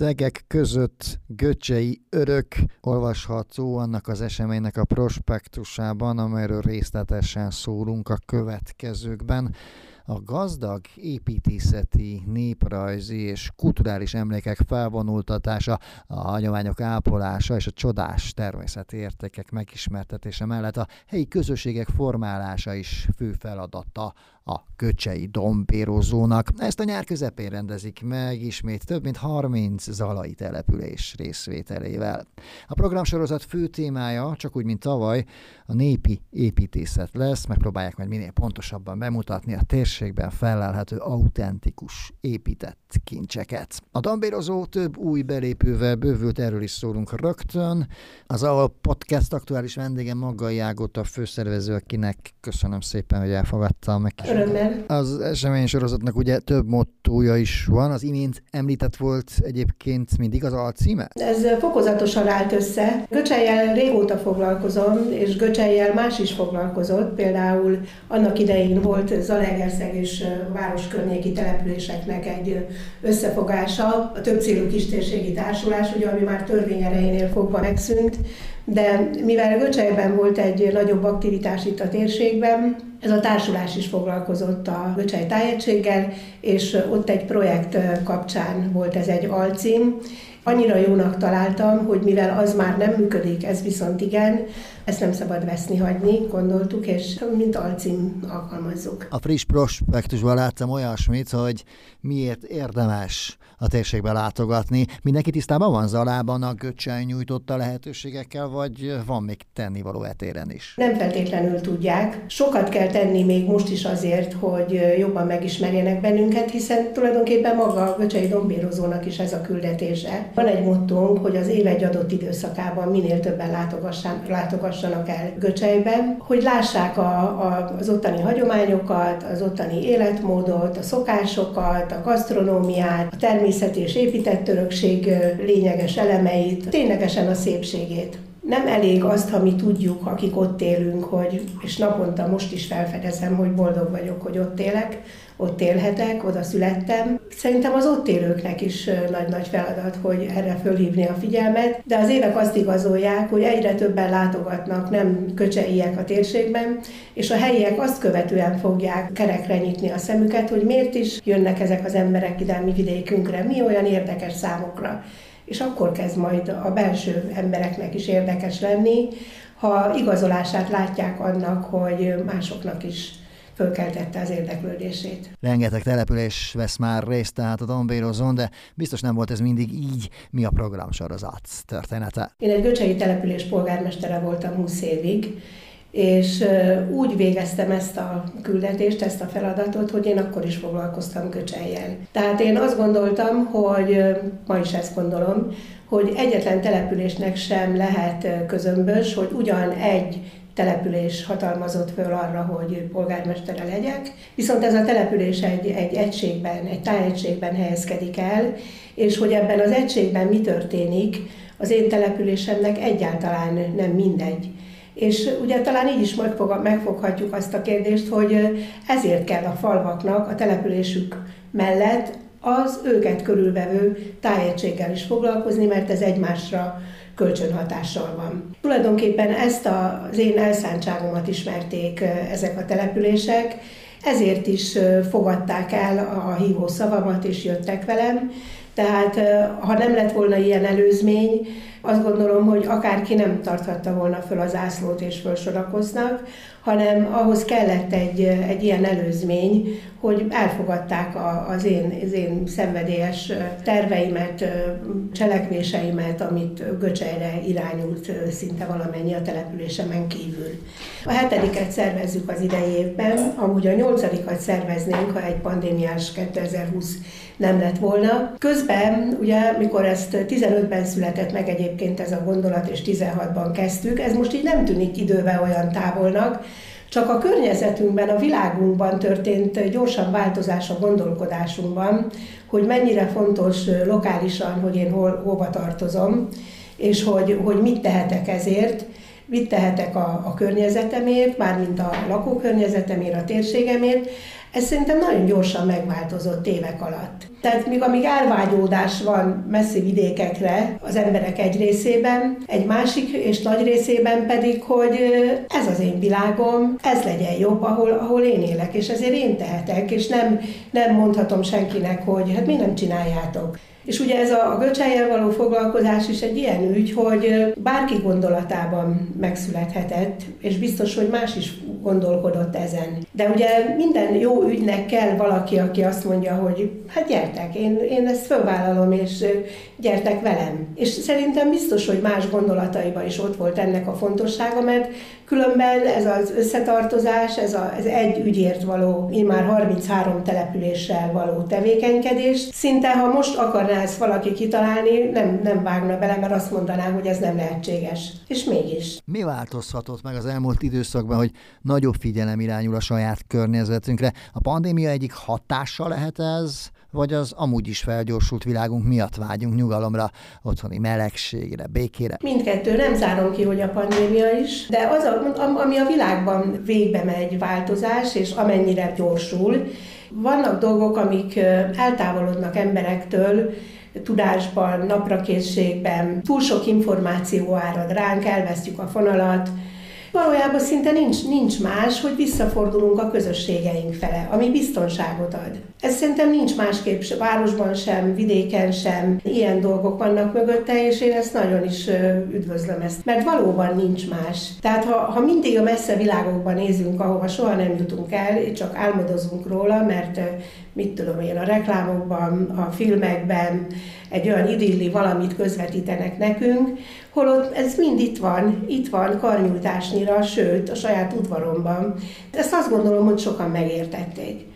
szegek között göcsei örök olvasható annak az eseménynek a prospektusában, amelyről részletesen szólunk a következőkben. A gazdag építészeti, néprajzi és kulturális emlékek felvonultatása, a hagyományok ápolása és a csodás természeti értékek megismertetése mellett a helyi közösségek formálása is fő feladata a Köcsei Dombérozónak. Ezt a nyár közepén rendezik meg ismét több mint 30 zalai település részvételével. A programsorozat fő témája, csak úgy, mint tavaly, a népi építészet lesz, megpróbálják majd minél pontosabban bemutatni a térségben felelhető autentikus épített kincseket. A Dombérozó több új belépővel bővült, erről is szólunk rögtön. Az a podcast aktuális vendége Magai Ágott a főszervező, akinek köszönöm szépen, hogy elfogadta meg Örömmel. Az esemény sorozatnak ugye több mottója is van, az imént említett volt egyébként mindig az alcíme? Ez fokozatosan állt össze. Göcselyel régóta foglalkozom, és Göcselyel más is foglalkozott. Például annak idején volt Zalegerszeg és város környéki településeknek egy összefogása, a több célú kistérségi társulás, ugye, ami már törvény erejénél fogva megszűnt, de mivel Göcselyben volt egy nagyobb aktivitás itt a térségben, ez a társulás is foglalkozott a Göcsely tájegységgel, és ott egy projekt kapcsán volt ez egy alcím. Annyira jónak találtam, hogy mivel az már nem működik, ez viszont igen, ezt nem szabad veszni hagyni, gondoltuk, és mint alcím alkalmazzuk. A friss prospektusban láttam olyasmit, hogy miért érdemes a térségbe látogatni. Mindenki tisztában van Zalában a Göcsely nyújtotta lehetőségekkel, vagy van még tennivaló etéren is? Nem feltétlenül tudják. Sokat kell tenni még most is azért, hogy jobban megismerjenek bennünket, hiszen tulajdonképpen maga a Göcsei Dombérozónak is ez a küldetése. Van egy mottónk, hogy az év egy adott időszakában minél többen látogassanak el Göcsejben, hogy lássák a, a, az ottani hagyományokat, az ottani életmódot, a szokásokat, a gasztronómiát, a természeti és épített örökség lényeges elemeit, ténylegesen a szépségét. Nem elég azt, ha mi tudjuk, akik ott élünk, hogy, és naponta most is felfedezem, hogy boldog vagyok, hogy ott élek, ott élhetek, oda születtem. Szerintem az ott élőknek is nagy-nagy feladat, hogy erre fölhívni a figyelmet, de az évek azt igazolják, hogy egyre többen látogatnak nem köcseiek a térségben, és a helyiek azt követően fogják kerekre nyitni a szemüket, hogy miért is jönnek ezek az emberek ide mi vidékünkre, mi olyan érdekes számukra. És akkor kezd majd a belső embereknek is érdekes lenni, ha igazolását látják annak, hogy másoknak is fölkeltette az érdeklődését. Rengeteg település vesz már részt tehát a Dombérozón, de biztos nem volt ez mindig így. Mi a programsorozat története? Én egy göcsei település polgármestere voltam 20 évig, és úgy végeztem ezt a küldetést, ezt a feladatot, hogy én akkor is foglalkoztam köcselyel. Tehát én azt gondoltam, hogy ma is ezt gondolom, hogy egyetlen településnek sem lehet közömbös, hogy ugyan egy település hatalmazott föl arra, hogy polgármestere legyek. Viszont ez a település egy, egy egységben, egy tájegységben helyezkedik el, és hogy ebben az egységben mi történik, az én településemnek egyáltalán nem mindegy. És ugye talán így is megfoghatjuk azt a kérdést, hogy ezért kell a falvaknak a településük mellett az őket körülvevő tájegységgel is foglalkozni, mert ez egymásra kölcsönhatással van. Tulajdonképpen ezt az én elszántságomat ismerték ezek a települések, ezért is fogadták el a hívó szavamat, és jöttek velem. Tehát ha nem lett volna ilyen előzmény, azt gondolom, hogy akárki nem tarthatta volna föl az ászlót és fölsorakoznak, hanem ahhoz kellett egy, egy ilyen előzmény, hogy elfogadták a, az, én, az én szenvedélyes terveimet, cselekvéseimet, amit Göcsejre irányult szinte valamennyi a településemen kívül. A hetediket szervezzük az idei évben, amúgy a nyolcadikat szerveznénk, ha egy pandémiás 2020 nem lett volna. Közben, ugye, mikor ezt 15-ben született meg egyébként ez a gondolat, és 16-ban kezdtük, ez most így nem tűnik idővel olyan távolnak, csak a környezetünkben, a világunkban történt gyorsan változás a gondolkodásunkban, hogy mennyire fontos lokálisan, hogy én hol, hova tartozom, és hogy, hogy mit tehetek ezért, mit tehetek a, a környezetemért, mármint a lakókörnyezetemért, a térségemért. Ez szerintem nagyon gyorsan megváltozott évek alatt. Tehát míg amíg elvágyódás van messzi vidékekre az emberek egy részében, egy másik és nagy részében pedig, hogy ez az én világom, ez legyen jobb, ahol, ahol én élek, és ezért én tehetek, és nem, nem mondhatom senkinek, hogy hát mi nem csináljátok. És ugye ez a, a göcselyel való foglalkozás is egy ilyen ügy, hogy bárki gondolatában megszülethetett, és biztos, hogy más is gondolkodott ezen. De ugye minden jó ügynek kell valaki, aki azt mondja, hogy hát gyertek, én, én ezt fölvállalom, és gyertek velem. És szerintem biztos, hogy más gondolataiban is ott volt ennek a fontossága, mert Különben ez az összetartozás, ez, a, ez egy ügyért való, már 33 településsel való tevékenykedés. Szinte, ha most akarná ezt valaki kitalálni, nem, nem vágna bele, mert azt mondaná, hogy ez nem lehetséges. És mégis. Mi változhatott meg az elmúlt időszakban, hogy nagyobb figyelem irányul a saját környezetünkre? A pandémia egyik hatása lehet ez? Vagy az amúgy is felgyorsult világunk miatt vágyunk nyugalomra, otthoni melegségre, békére? Mindkettő, nem zárom ki, hogy a pandémia is, de az, a, ami a világban végbe megy változás, és amennyire gyorsul, vannak dolgok, amik eltávolodnak emberektől, tudásban, naprakészségben, túl sok információ árad ránk, elvesztjük a fonalat, Valójában szinte nincs, nincs más, hogy visszafordulunk a közösségeink fele, ami biztonságot ad. Ez szerintem nincs másképp se városban sem, vidéken sem. Ilyen dolgok vannak mögötte, és én ezt nagyon is üdvözlöm ezt. Mert valóban nincs más. Tehát ha, ha mindig a messze világokban nézünk, ahova soha nem jutunk el, csak álmodozunk róla, mert mit tudom én, a reklámokban, a filmekben egy olyan idilli valamit közvetítenek nekünk, holott ez mind itt van, itt van karnyújtásnyira, sőt a saját udvaromban. Ezt azt gondolom, hogy sokan megértették.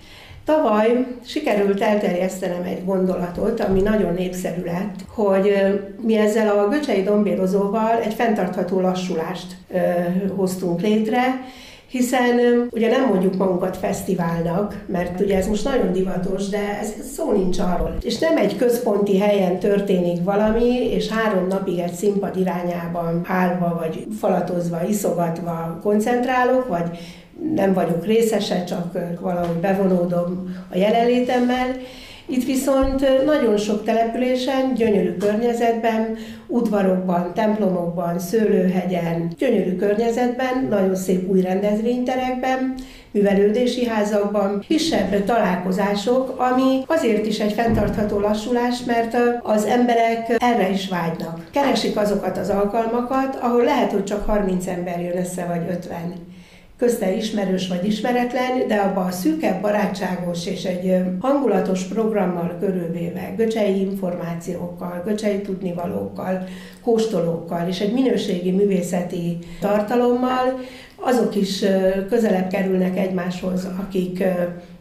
Tavaly sikerült elterjesztenem egy gondolatot, ami nagyon népszerű lett, hogy mi ezzel a Göcsei Dombérozóval egy fenntartható lassulást ö, hoztunk létre, hiszen ugye nem mondjuk magunkat fesztiválnak, mert ugye ez most nagyon divatos, de ez szó nincs arról. És nem egy központi helyen történik valami, és három napig egy színpad irányában állva, vagy falatozva, iszogatva koncentrálok, vagy nem vagyok részese, csak valahogy bevonódom a jelenlétemmel, itt viszont nagyon sok településen, gyönyörű környezetben, udvarokban, templomokban, szőlőhegyen, gyönyörű környezetben, nagyon szép új rendezvényterekben, művelődési házakban, kisebb találkozások, ami azért is egy fenntartható lassulás, mert az emberek erre is vágynak. Keresik azokat az alkalmakat, ahol lehet, hogy csak 30 ember jön össze, vagy 50 közte ismerős vagy ismeretlen, de abban a szűkebb, barátságos és egy hangulatos programmal körülvéve, göcsei információkkal, göcsei tudnivalókkal, kóstolókkal és egy minőségi művészeti tartalommal, azok is közelebb kerülnek egymáshoz, akik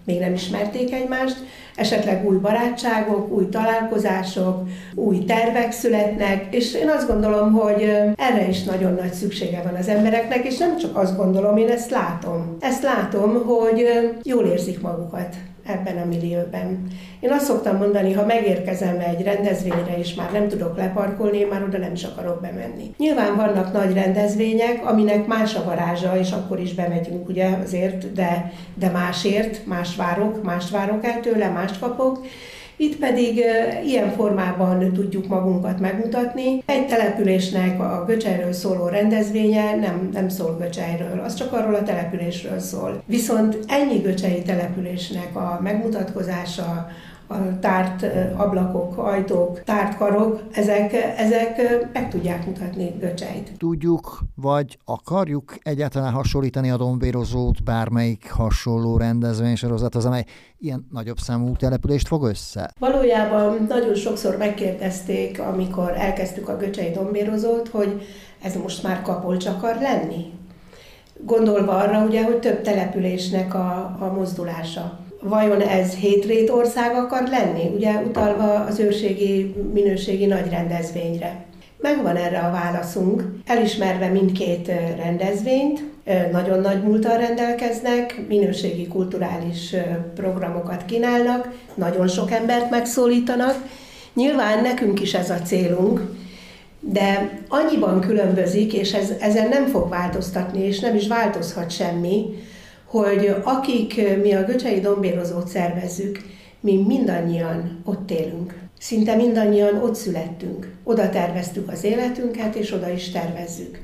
még nem ismerték egymást, esetleg új barátságok, új találkozások, új tervek születnek, és én azt gondolom, hogy erre is nagyon nagy szüksége van az embereknek, és nem csak azt gondolom, én ezt látom. Ezt látom, hogy jól érzik magukat ebben a millióben. Én azt szoktam mondani, ha megérkezem egy rendezvényre, és már nem tudok leparkolni, én már oda nem is akarok bemenni. Nyilván vannak nagy rendezvények, aminek más a varázsa, és akkor is bemegyünk, ugye, azért, de, de másért, más várok, más várok el tőle, mást kapok. Itt pedig ilyen formában tudjuk magunkat megmutatni. Egy településnek a Göcsejről szóló rendezvénye nem, nem szól Göcsejről, az csak arról a településről szól. Viszont ennyi göcsei településnek a megmutatkozása, a tárt ablakok, ajtók, tárt karok, ezek, ezek meg tudják mutatni Göcseit. Tudjuk, vagy akarjuk egyáltalán hasonlítani a dombérozót bármelyik hasonló rendezvénysorozathoz, amely ilyen nagyobb számú települést fog össze? Valójában nagyon sokszor megkérdezték, amikor elkezdtük a Göcsei dombérozót, hogy ez most már Kapolcs akar lenni? Gondolva arra, ugye, hogy több településnek a, a mozdulása vajon ez hétrét ország akar lenni, ugye utalva az őrségi minőségi nagy rendezvényre. Megvan erre a válaszunk, elismerve mindkét rendezvényt, nagyon nagy múltal rendelkeznek, minőségi kulturális programokat kínálnak, nagyon sok embert megszólítanak. Nyilván nekünk is ez a célunk, de annyiban különbözik, és ez, ezen nem fog változtatni, és nem is változhat semmi, hogy akik mi a Göcsei Dombérozót szervezzük, mi mindannyian ott élünk. Szinte mindannyian ott születtünk. Oda terveztük az életünket, és oda is tervezzük.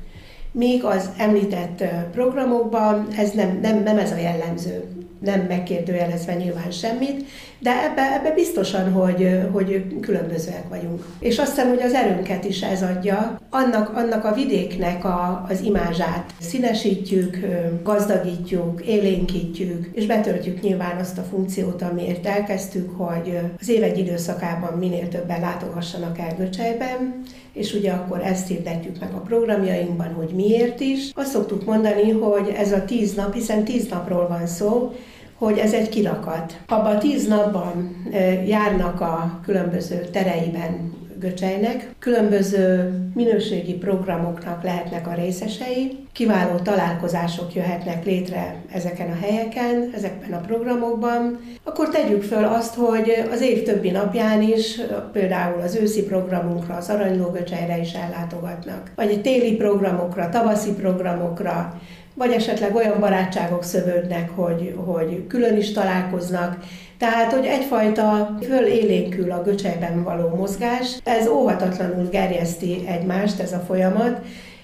Míg az említett programokban ez nem, nem, nem ez a jellemző nem megkérdőjelezve nyilván semmit, de ebbe, ebbe biztosan, hogy, hogy különbözőek vagyunk. És azt hiszem, hogy az erőnket is ez adja. Annak, annak a vidéknek a, az imázsát színesítjük, gazdagítjuk, élénkítjük, és betöltjük nyilván azt a funkciót, amiért elkezdtük, hogy az évegy időszakában minél többen látogassanak el Göcsejben, és ugye akkor ezt hirdetjük meg a programjainkban, hogy miért is. Azt szoktuk mondani, hogy ez a tíz nap, hiszen tíz napról van szó, hogy ez egy kirakat. Abban a tíz napban járnak a különböző tereiben Göcsejnek. Különböző minőségi programoknak lehetnek a részesei, kiváló találkozások jöhetnek létre ezeken a helyeken, ezekben a programokban. Akkor tegyük föl azt, hogy az év többi napján is, például az őszi programunkra, az Aranylógöcsejre is ellátogatnak, vagy egy téli programokra, tavaszi programokra, vagy esetleg olyan barátságok szövődnek, hogy, hogy külön is találkoznak. Tehát, hogy egyfajta fölélénkül a göcsejben való mozgás, ez óhatatlanul gerjeszti egymást, ez a folyamat,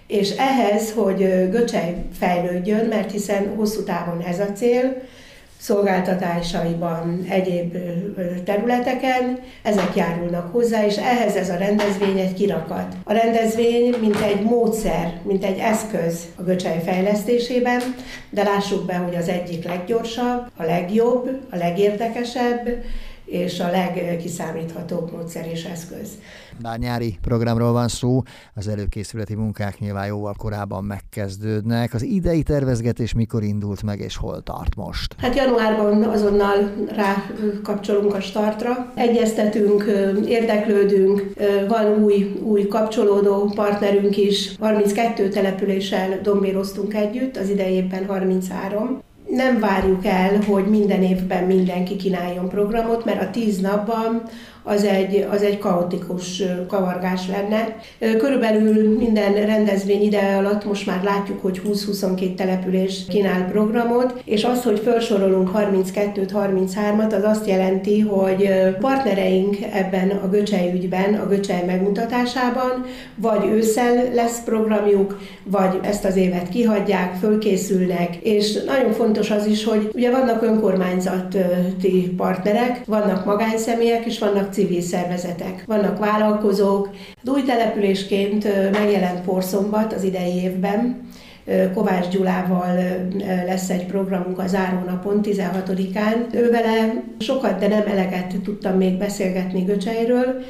és ehhez, hogy göcsej fejlődjön, mert hiszen hosszú távon ez a cél, szolgáltatásaiban, egyéb területeken, ezek járulnak hozzá, és ehhez ez a rendezvény egy kirakat. A rendezvény mint egy módszer, mint egy eszköz a göcsej fejlesztésében, de lássuk be, hogy az egyik leggyorsabb, a legjobb, a legérdekesebb, és a legkiszámíthatóbb módszer és eszköz. Bár nyári programról van szó, az előkészületi munkák nyilván jóval korábban megkezdődnek. Az idei tervezgetés mikor indult meg, és hol tart most? Hát januárban azonnal rákapcsolunk a startra. Egyeztetünk, érdeklődünk, van új, új kapcsolódó partnerünk is. 32 településsel dombéroztunk együtt, az idejében 33 nem várjuk el, hogy minden évben mindenki kínáljon programot, mert a tíz napban az egy, az egy kaotikus kavargás lenne. Körülbelül minden rendezvény ide alatt most már látjuk, hogy 20-22 település kínál programot, és az, hogy felsorolunk 32-t, 33-at, az azt jelenti, hogy partnereink ebben a Göcsej ügyben, a Göcsej megmutatásában, vagy ősszel lesz programjuk, vagy ezt az évet kihagyják, fölkészülnek, és nagyon fontos az is, hogy ugye vannak önkormányzati partnerek, vannak magánszemélyek, és vannak civil szervezetek, vannak vállalkozók. Új településként megjelent Porszombat az idei évben, Kovács Gyulával lesz egy programunk a zárónapon, 16-án. Ővele sokat, de nem eleget tudtam még beszélgetni Göcseiről,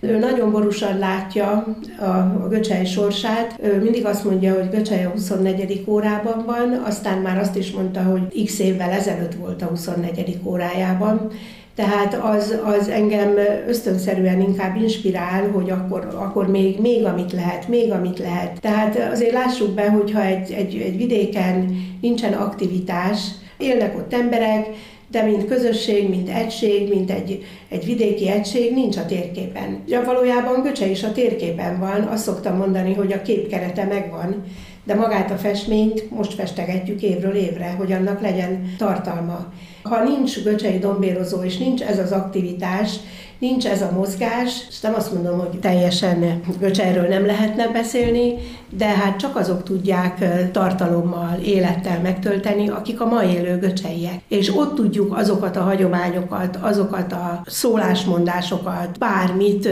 ő nagyon borúsan látja a, a Göcsej sorsát. Ő mindig azt mondja, hogy Göcsej a 24. órában van, aztán már azt is mondta, hogy x évvel ezelőtt volt a 24. órájában, tehát az, az engem ösztönszerűen inkább inspirál, hogy akkor, akkor még, még amit lehet, még amit lehet. Tehát azért lássuk be, hogyha egy, egy, egy vidéken nincsen aktivitás, élnek ott emberek, de mint közösség, mint egység, mint egy, egy vidéki egység nincs a térképen. Ja, valójában Göcse is a térképen van, azt szoktam mondani, hogy a képkerete megvan, de magát a festményt most festegetjük évről évre, hogy annak legyen tartalma. Ha nincs göcsei dombérozó, és nincs ez az aktivitás, nincs ez a mozgás, és nem azt mondom, hogy teljesen göcseiről nem lehetne beszélni, de hát csak azok tudják tartalommal, élettel megtölteni, akik a mai élő göcseiek. És ott tudjuk azokat a hagyományokat, azokat a szólásmondásokat, bármit,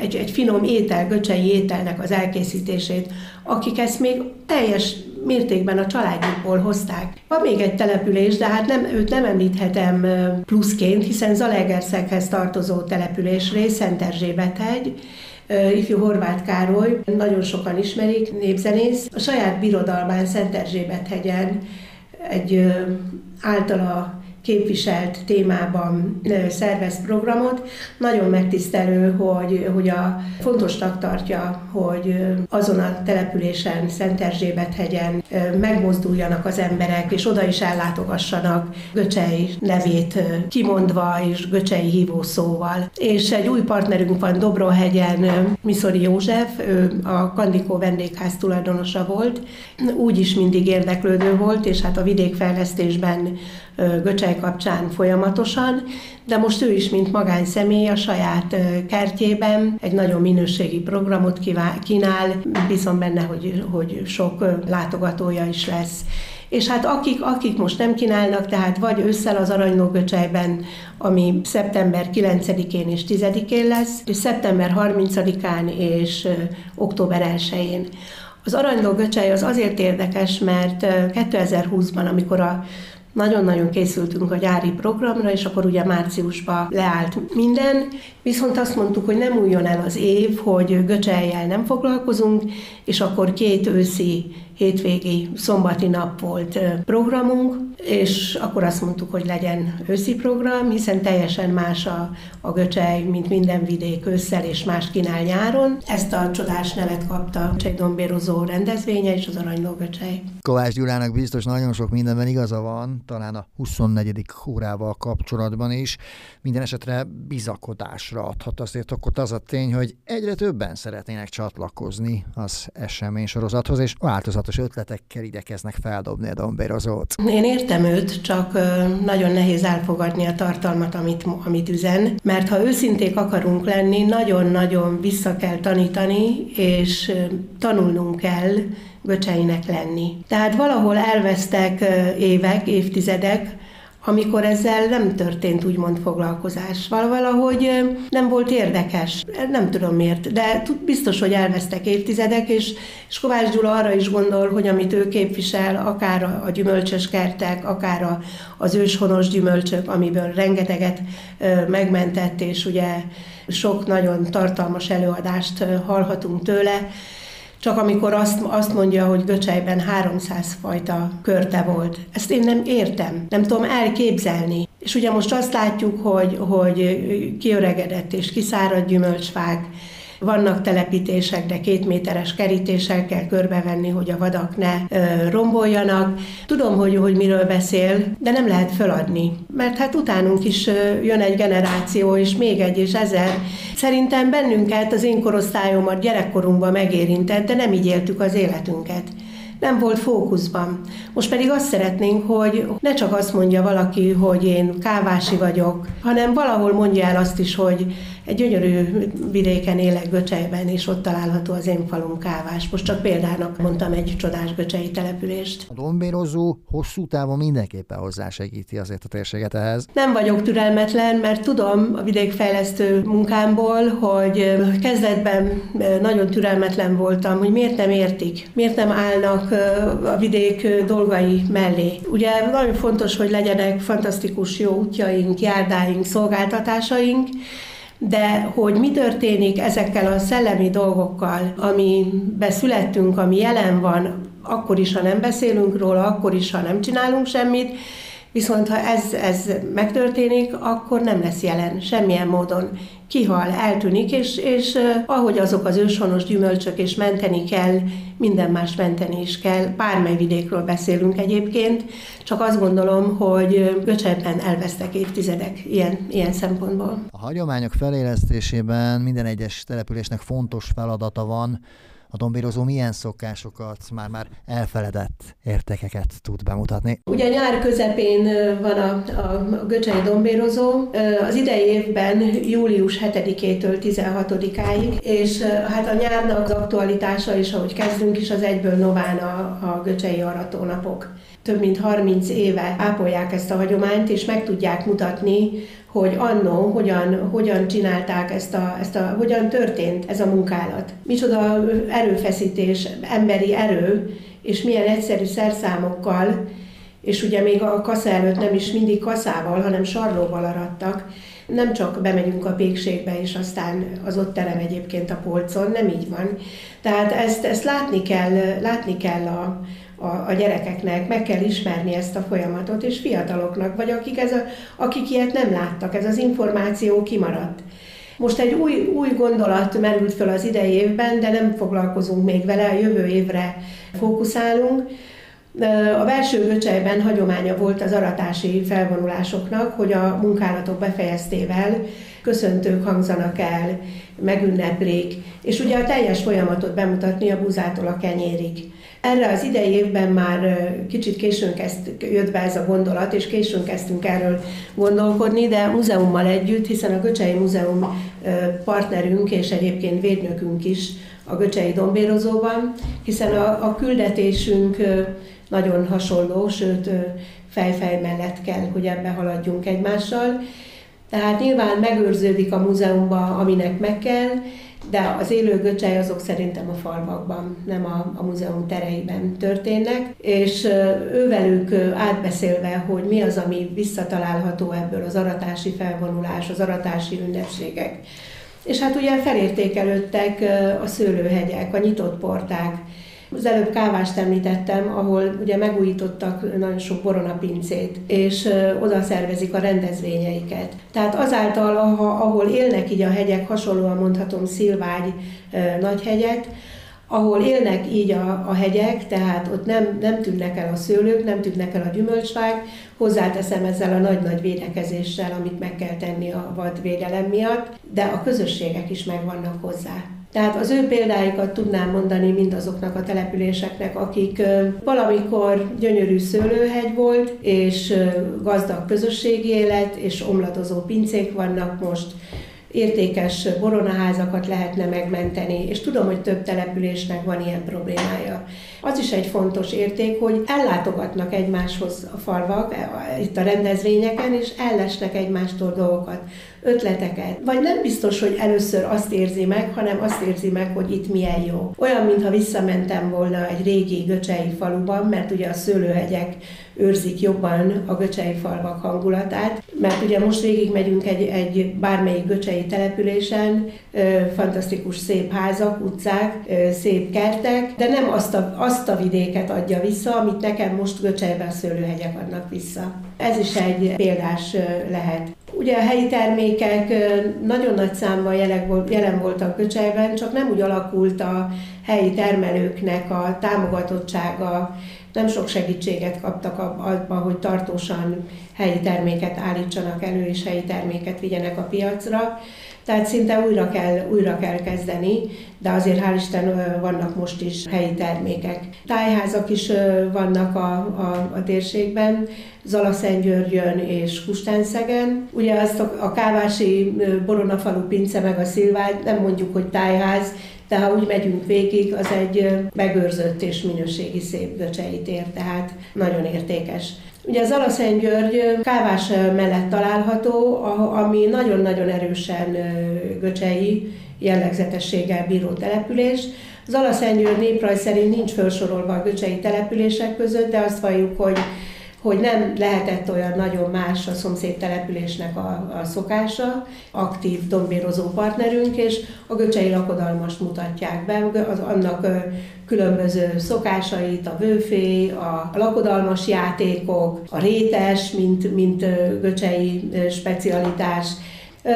egy, egy finom étel, göcsei ételnek az elkészítését, akik ezt még teljes mértékben a családjukból hozták. Van még egy település, de hát nem, őt nem említhetem pluszként, hiszen Zalegerszeghez tartozó település rész, Szent Erzsébet hegy, ifjú Horváth Károly, nagyon sokan ismerik, népzenész. A saját birodalmán Szent Erzsébet hegyen egy általa képviselt témában szervez programot. Nagyon megtisztelő, hogy, hogy a fontosnak tartja, hogy azon a településen, Szent Erzsébet hegyen megmozduljanak az emberek, és oda is ellátogassanak Göcsei nevét kimondva, és Göcsei hívószóval. És egy új partnerünk van Dobrohegyen, Miszori József, ő a Kandikó vendégház tulajdonosa volt, úgy is mindig érdeklődő volt, és hát a vidékfejlesztésben Kapcsán folyamatosan, de most ő is, mint magánszemély a saját kertjében egy nagyon minőségi programot kínál, bízom benne, hogy, hogy sok látogatója is lesz. És hát akik, akik most nem kínálnak, tehát vagy ősszel az Aranylógöcsejben, ami szeptember 9-én és 10-én lesz, és szeptember 30-án és október 1-én. Az Aranylógöcsej az azért érdekes, mert 2020-ban, amikor a nagyon-nagyon készültünk a gyári programra, és akkor ugye márciusban leállt minden, viszont azt mondtuk, hogy nem újjon el az év, hogy göcseljel nem foglalkozunk, és akkor két őszi hétvégi szombati nap volt programunk, és akkor azt mondtuk, hogy legyen őszi program, hiszen teljesen más a, a göcsej, mint minden vidék ősszel, és más kínál nyáron. Ezt a csodás nevet kapta egy dombérozó rendezvénye és az Aranyló göcsej. Kovács Gyulának biztos nagyon sok mindenben igaza van, talán a 24. órával kapcsolatban is. Minden esetre bizakodásra adhat azért okot az a tény, hogy egyre többen szeretnének csatlakozni az esemény sorozathoz, és változatos ötletekkel igyekeznek feldobni a dombérozót. Én értem őt, csak nagyon nehéz elfogadni a tartalmat, amit, amit üzen, mert ha őszinték akarunk lenni, nagyon-nagyon vissza kell tanítani, és tanulnunk kell, göcseinek lenni. Tehát valahol elvesztek évek, évtizedek, amikor ezzel nem történt úgymond foglalkozás. Valahogy nem volt érdekes, nem tudom miért, de biztos, hogy elvesztek évtizedek, és, és Kovács Gyula arra is gondol, hogy amit ő képvisel, akár a gyümölcsös kertek, akár a, az őshonos gyümölcsök, amiből rengeteget megmentett, és ugye sok nagyon tartalmas előadást hallhatunk tőle, csak amikor azt, azt mondja, hogy Göcsejben 300 fajta körte volt. Ezt én nem értem, nem tudom elképzelni. És ugye most azt látjuk, hogy, hogy kiöregedett és kiszáradt gyümölcsfák, vannak telepítések, de két méteres kerítéssel kell körbevenni, hogy a vadak ne ö, romboljanak. Tudom, hogy, hogy miről beszél, de nem lehet feladni. Mert hát utánunk is ö, jön egy generáció, és még egy, és ezer. Szerintem bennünket, az én korosztályomat gyerekkorunkban megérintett, de nem így éltük az életünket nem volt fókuszban. Most pedig azt szeretnénk, hogy ne csak azt mondja valaki, hogy én kávási vagyok, hanem valahol mondja el azt is, hogy egy gyönyörű vidéken élek Göcsejben, és ott található az én falum kávás. Most csak példának mondtam egy csodás göcsei települést. A dombérozó hosszú távon mindenképpen hozzásegíti azért a térséget ehhez. Nem vagyok türelmetlen, mert tudom a vidékfejlesztő munkámból, hogy kezdetben nagyon türelmetlen voltam, hogy miért nem értik, miért nem állnak a vidék dolgai mellé. Ugye nagyon fontos, hogy legyenek fantasztikus jó útjaink, járdáink, szolgáltatásaink, de hogy mi történik ezekkel a szellemi dolgokkal, ami beszülettünk, ami jelen van, akkor is, ha nem beszélünk róla, akkor is, ha nem csinálunk semmit, Viszont ha ez, ez megtörténik, akkor nem lesz jelen semmilyen módon. Kihal, eltűnik, és, és ahogy azok az őshonos gyümölcsök, és menteni kell, minden más menteni is kell. Bármely vidékről beszélünk egyébként, csak azt gondolom, hogy Göcsebben elvesztek évtizedek ilyen, ilyen szempontból. A hagyományok felélesztésében minden egyes településnek fontos feladata van, a dombírozó milyen szokásokat, már-már elfeledett értékeket tud bemutatni? Ugye nyár közepén van a, a Göcsei dombírozó, az idei évben július 7-től 16-áig, és hát a nyárnak az aktualitása is, ahogy kezdünk is, az egyből nován a, a Göcsei aratónapok több mint 30 éve ápolják ezt a hagyományt, és meg tudják mutatni, hogy annó hogyan, hogyan csinálták ezt a, ezt a, hogyan történt ez a munkálat. Micsoda erőfeszítés, emberi erő, és milyen egyszerű szerszámokkal, és ugye még a kasza előtt nem is mindig kaszával, hanem sarlóval arattak, nem csak bemegyünk a pékségbe, és aztán az ott terem egyébként a polcon, nem így van. Tehát ezt, ezt látni kell, látni kell a, a, a gyerekeknek, meg kell ismerni ezt a folyamatot, és fiataloknak, vagy akik, ez a, akik ilyet nem láttak, ez az információ kimaradt. Most egy új, új gondolat merült fel az idei évben, de nem foglalkozunk még vele, a jövő évre fókuszálunk. A belső göcsejben hagyománya volt az aratási felvonulásoknak, hogy a munkálatok befejeztével köszöntők hangzanak el, megünneplik, és ugye a teljes folyamatot bemutatni a búzától a kenyérig. Erre az idei évben már kicsit későn kezd, jött be ez a gondolat, és későn kezdtünk erről gondolkodni, de múzeummal együtt, hiszen a Göcsei Múzeum partnerünk és egyébként védnökünk is a Göcsei Dombérozóban, hiszen a, a küldetésünk nagyon hasonló, sőt fejfej mellett kell, hogy ebbe haladjunk egymással. Tehát nyilván megőrződik a múzeumban, aminek meg kell, de az élő göcsej azok szerintem a falvakban, nem a, a múzeum tereiben történnek, és ővelük átbeszélve, hogy mi az, ami visszatalálható ebből az aratási felvonulás, az aratási ünnepségek. És hát ugye felértékelődtek a szőlőhegyek, a nyitott porták, az előbb kávást említettem, ahol ugye megújítottak nagyon sok boronapincét, és oda szervezik a rendezvényeiket. Tehát azáltal, ahol élnek így a hegyek, hasonlóan mondhatom Szilvágy nagyhegyet, ahol élnek így a, a hegyek, tehát ott nem, nem tűnnek el a szőlők, nem tűnnek el a gyümölcsfák, hozzáteszem ezzel a nagy-nagy védekezéssel, amit meg kell tenni a vadvédelem miatt, de a közösségek is megvannak hozzá. Tehát az ő példáikat tudnám mondani mindazoknak a településeknek, akik valamikor gyönyörű szőlőhegy volt, és gazdag közösségi élet, és omladozó pincék vannak most, értékes boronaházakat lehetne megmenteni, és tudom, hogy több településnek van ilyen problémája. Az is egy fontos érték, hogy ellátogatnak egymáshoz a falvak, e, itt a rendezvényeken, és ellesnek egymástól dolgokat, ötleteket. Vagy nem biztos, hogy először azt érzi meg, hanem azt érzi meg, hogy itt milyen jó. Olyan, mintha visszamentem volna egy régi göcsei faluban, mert ugye a szőlőhegyek őrzik jobban a göcsei falvak hangulatát, mert ugye most végig megyünk egy, egy bármelyik göcsei településen, fantasztikus szép házak, utcák, szép kertek, de nem azt a, azt a vidéket adja vissza, amit nekem most Göcsejben a szőlőhegyek adnak vissza. Ez is egy példás lehet. Ugye a helyi termékek nagyon nagy számban jelen voltak Göcsejben, csak nem úgy alakult a helyi termelőknek a támogatottsága, nem sok segítséget kaptak abban, hogy tartósan helyi terméket állítsanak elő, és helyi terméket vigyenek a piacra. Tehát szinte újra kell, újra kell kezdeni, de azért hál' Isten vannak most is helyi termékek. Tájházak is vannak a, a, a térségben, Zalaszentgyörgyön és Kustánszegen. Ugye azt a, a Kávási Boronafalu pince meg a Szilvágy, nem mondjuk, hogy tájház, de ha úgy megyünk végig, az egy megőrzött és minőségi szép göcsei tér, tehát nagyon értékes. Ugye az Alaszent György Kávás mellett található, ami nagyon-nagyon erősen göcsei jellegzetességgel bíró település. Az Alaszent György néprajz szerint nincs felsorolva a göcsei települések között, de azt valljuk, hogy hogy nem lehetett olyan nagyon más a szomszéd településnek a, a szokása, aktív dombérozó partnerünk, és a göcsei lakodalmast mutatják be, az, annak különböző szokásait, a vőfé, a lakodalmas játékok, a rétes, mint, mint göcsei specialitás.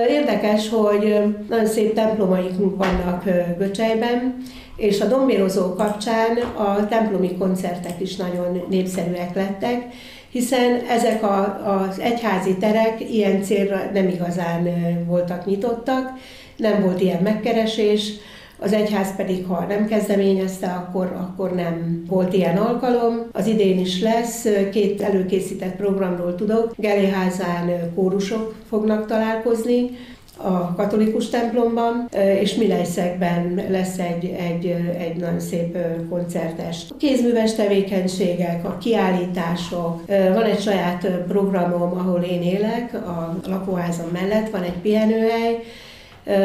Érdekes, hogy nagyon szép templomaink vannak Göcsejben, és a dombérozó kapcsán a templomi koncertek is nagyon népszerűek lettek, hiszen ezek a, az egyházi terek ilyen célra nem igazán voltak nyitottak, nem volt ilyen megkeresés, az egyház pedig, ha nem kezdeményezte, akkor, akkor nem volt ilyen alkalom. Az idén is lesz, két előkészített programról tudok. Geléházán kórusok fognak találkozni, a katolikus templomban, és Milejszegben lesz egy, egy, egy nagyon szép koncertes. A kézműves tevékenységek, a kiállítások, van egy saját programom, ahol én élek, a lakóházam mellett van egy pihenőhely,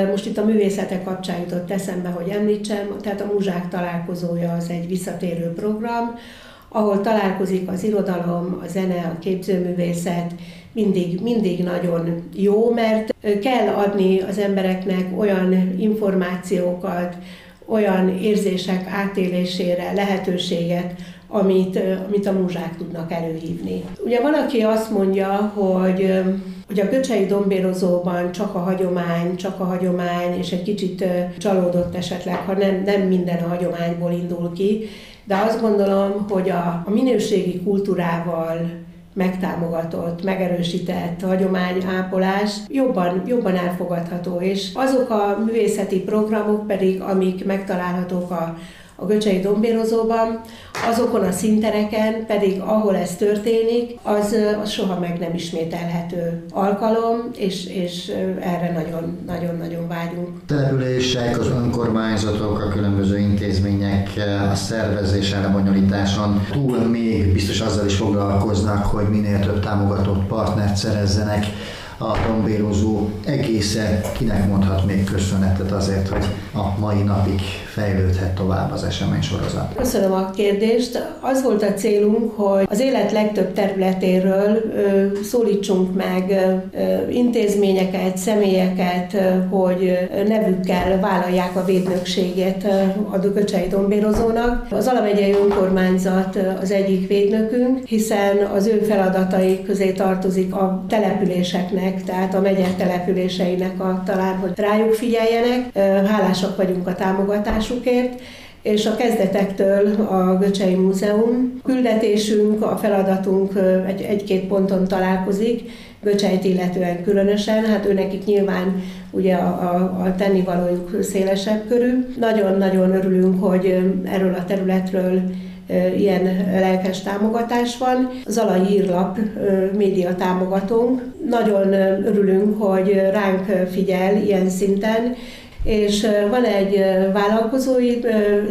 most itt a művészetek kapcsán jutott eszembe, hogy említsem, tehát a Múzsák találkozója az egy visszatérő program, ahol találkozik az irodalom, a zene, a képzőművészet, mindig, mindig nagyon jó, mert kell adni az embereknek olyan információkat, olyan érzések átélésére lehetőséget, amit, amit a múzsák tudnak előhívni. Ugye van, aki azt mondja, hogy hogy a Göcsei dombérozóban csak a hagyomány, csak a hagyomány, és egy kicsit csalódott esetleg, ha nem, nem minden a hagyományból indul ki, de azt gondolom, hogy a, a minőségi kultúrával megtámogatott, megerősített hagyományápolás jobban, jobban elfogadható, és azok a művészeti programok pedig, amik megtalálhatók a a Göcsei Dombérozóban, azokon a szintereken pedig, ahol ez történik, az, az soha meg nem ismételhető alkalom, és, és erre nagyon-nagyon vágyunk. Települések, az önkormányzatok, a különböző intézmények a szervezésen, a bonyolításon túl még biztos azzal is foglalkoznak, hogy minél több támogatott partnert szerezzenek a tombérozó egészen kinek mondhat még köszönetet azért, hogy a mai napig fejlődhet tovább az esemény sorozat. Köszönöm a kérdést. Az volt a célunk, hogy az élet legtöbb területéről szólítsunk meg intézményeket, személyeket, hogy nevükkel vállalják a védnökséget a Dököcsei Dombérozónak. Az Alamegyei Önkormányzat az egyik védnökünk, hiszen az ő feladatai közé tartozik a településeknek tehát a megye településeinek a, talán, hogy rájuk figyeljenek. Hálásak vagyunk a támogatásukért, és a kezdetektől a Göcsei Múzeum küldetésünk, a feladatunk egy, egy-két ponton találkozik, Göcseit illetően különösen, hát ő nekik nyilván ugye a, a, a tennivalójuk szélesebb körül. Nagyon-nagyon örülünk, hogy erről a területről ilyen lelkes támogatás van. Az Alai Hírlap média támogatónk. Nagyon örülünk, hogy ránk figyel ilyen szinten, és van egy vállalkozói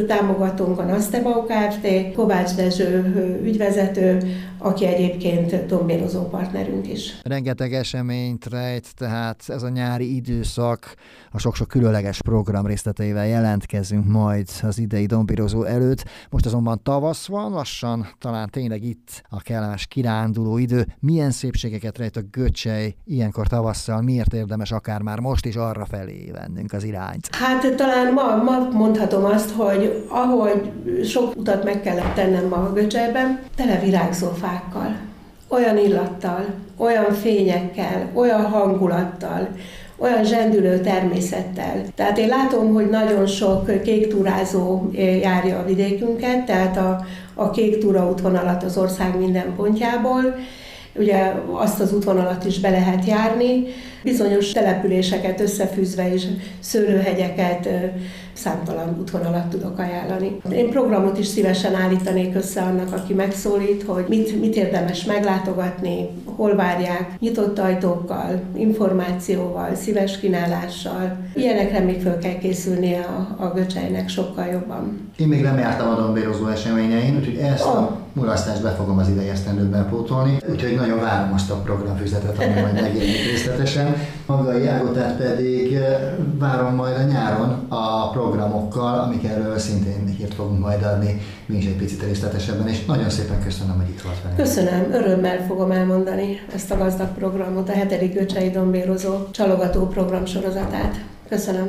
támogatónk, a Nasztebau Kft., Kovács Dezső ügyvezető, aki egyébként tombérozó partnerünk is. Rengeteg eseményt rejt, tehát ez a nyári időszak a sok-sok különleges program részleteivel jelentkezünk majd az idei dombérozó előtt. Most azonban tavasz van, lassan talán tényleg itt a kellemes kiránduló idő. Milyen szépségeket rejt a göcsej ilyenkor tavasszal, miért érdemes akár már most is arra felé vennünk az irányt? Hát talán ma, ma mondhatom azt, hogy ahogy sok utat meg kellett tennem ma a göcsejben, tele virágzó fákkal, olyan illattal, olyan fényekkel, olyan hangulattal, olyan zsendülő természettel. Tehát én látom, hogy nagyon sok kék túrázó járja a vidékünket, tehát a, a kék túra útvonalat az ország minden pontjából, ugye azt az útvonalat is be lehet járni, bizonyos településeket összefűzve és szőlőhegyeket, számtalan útvonalat tudok ajánlani. Én programot is szívesen állítanék össze annak, aki megszólít, hogy mit, mit érdemes meglátogatni, hol várják, nyitott ajtókkal, információval, szíves kínálással. Ilyenekre még fel kell készülnie a, a göcseinek sokkal jobban. Én még nem jártam a dombérozó eseményein, úgyhogy ezt oh. a mulasztást be fogom az idei esztendőben pótolni, úgyhogy nagyon várom azt a programfüzetet, ami majd megjelenik részletesen. Maga Jágotát pedig eh, várom majd a nyáron a programokkal, amik erről szintén hírt fogunk majd adni, mi is egy picit részletesebben, és nagyon szépen köszönöm, hogy itt volt velem. Köszönöm, örömmel fogom elmondani ezt a gazdag programot, a hetedik Göcsei Dombérozó csalogató program sorozatát. Köszönöm.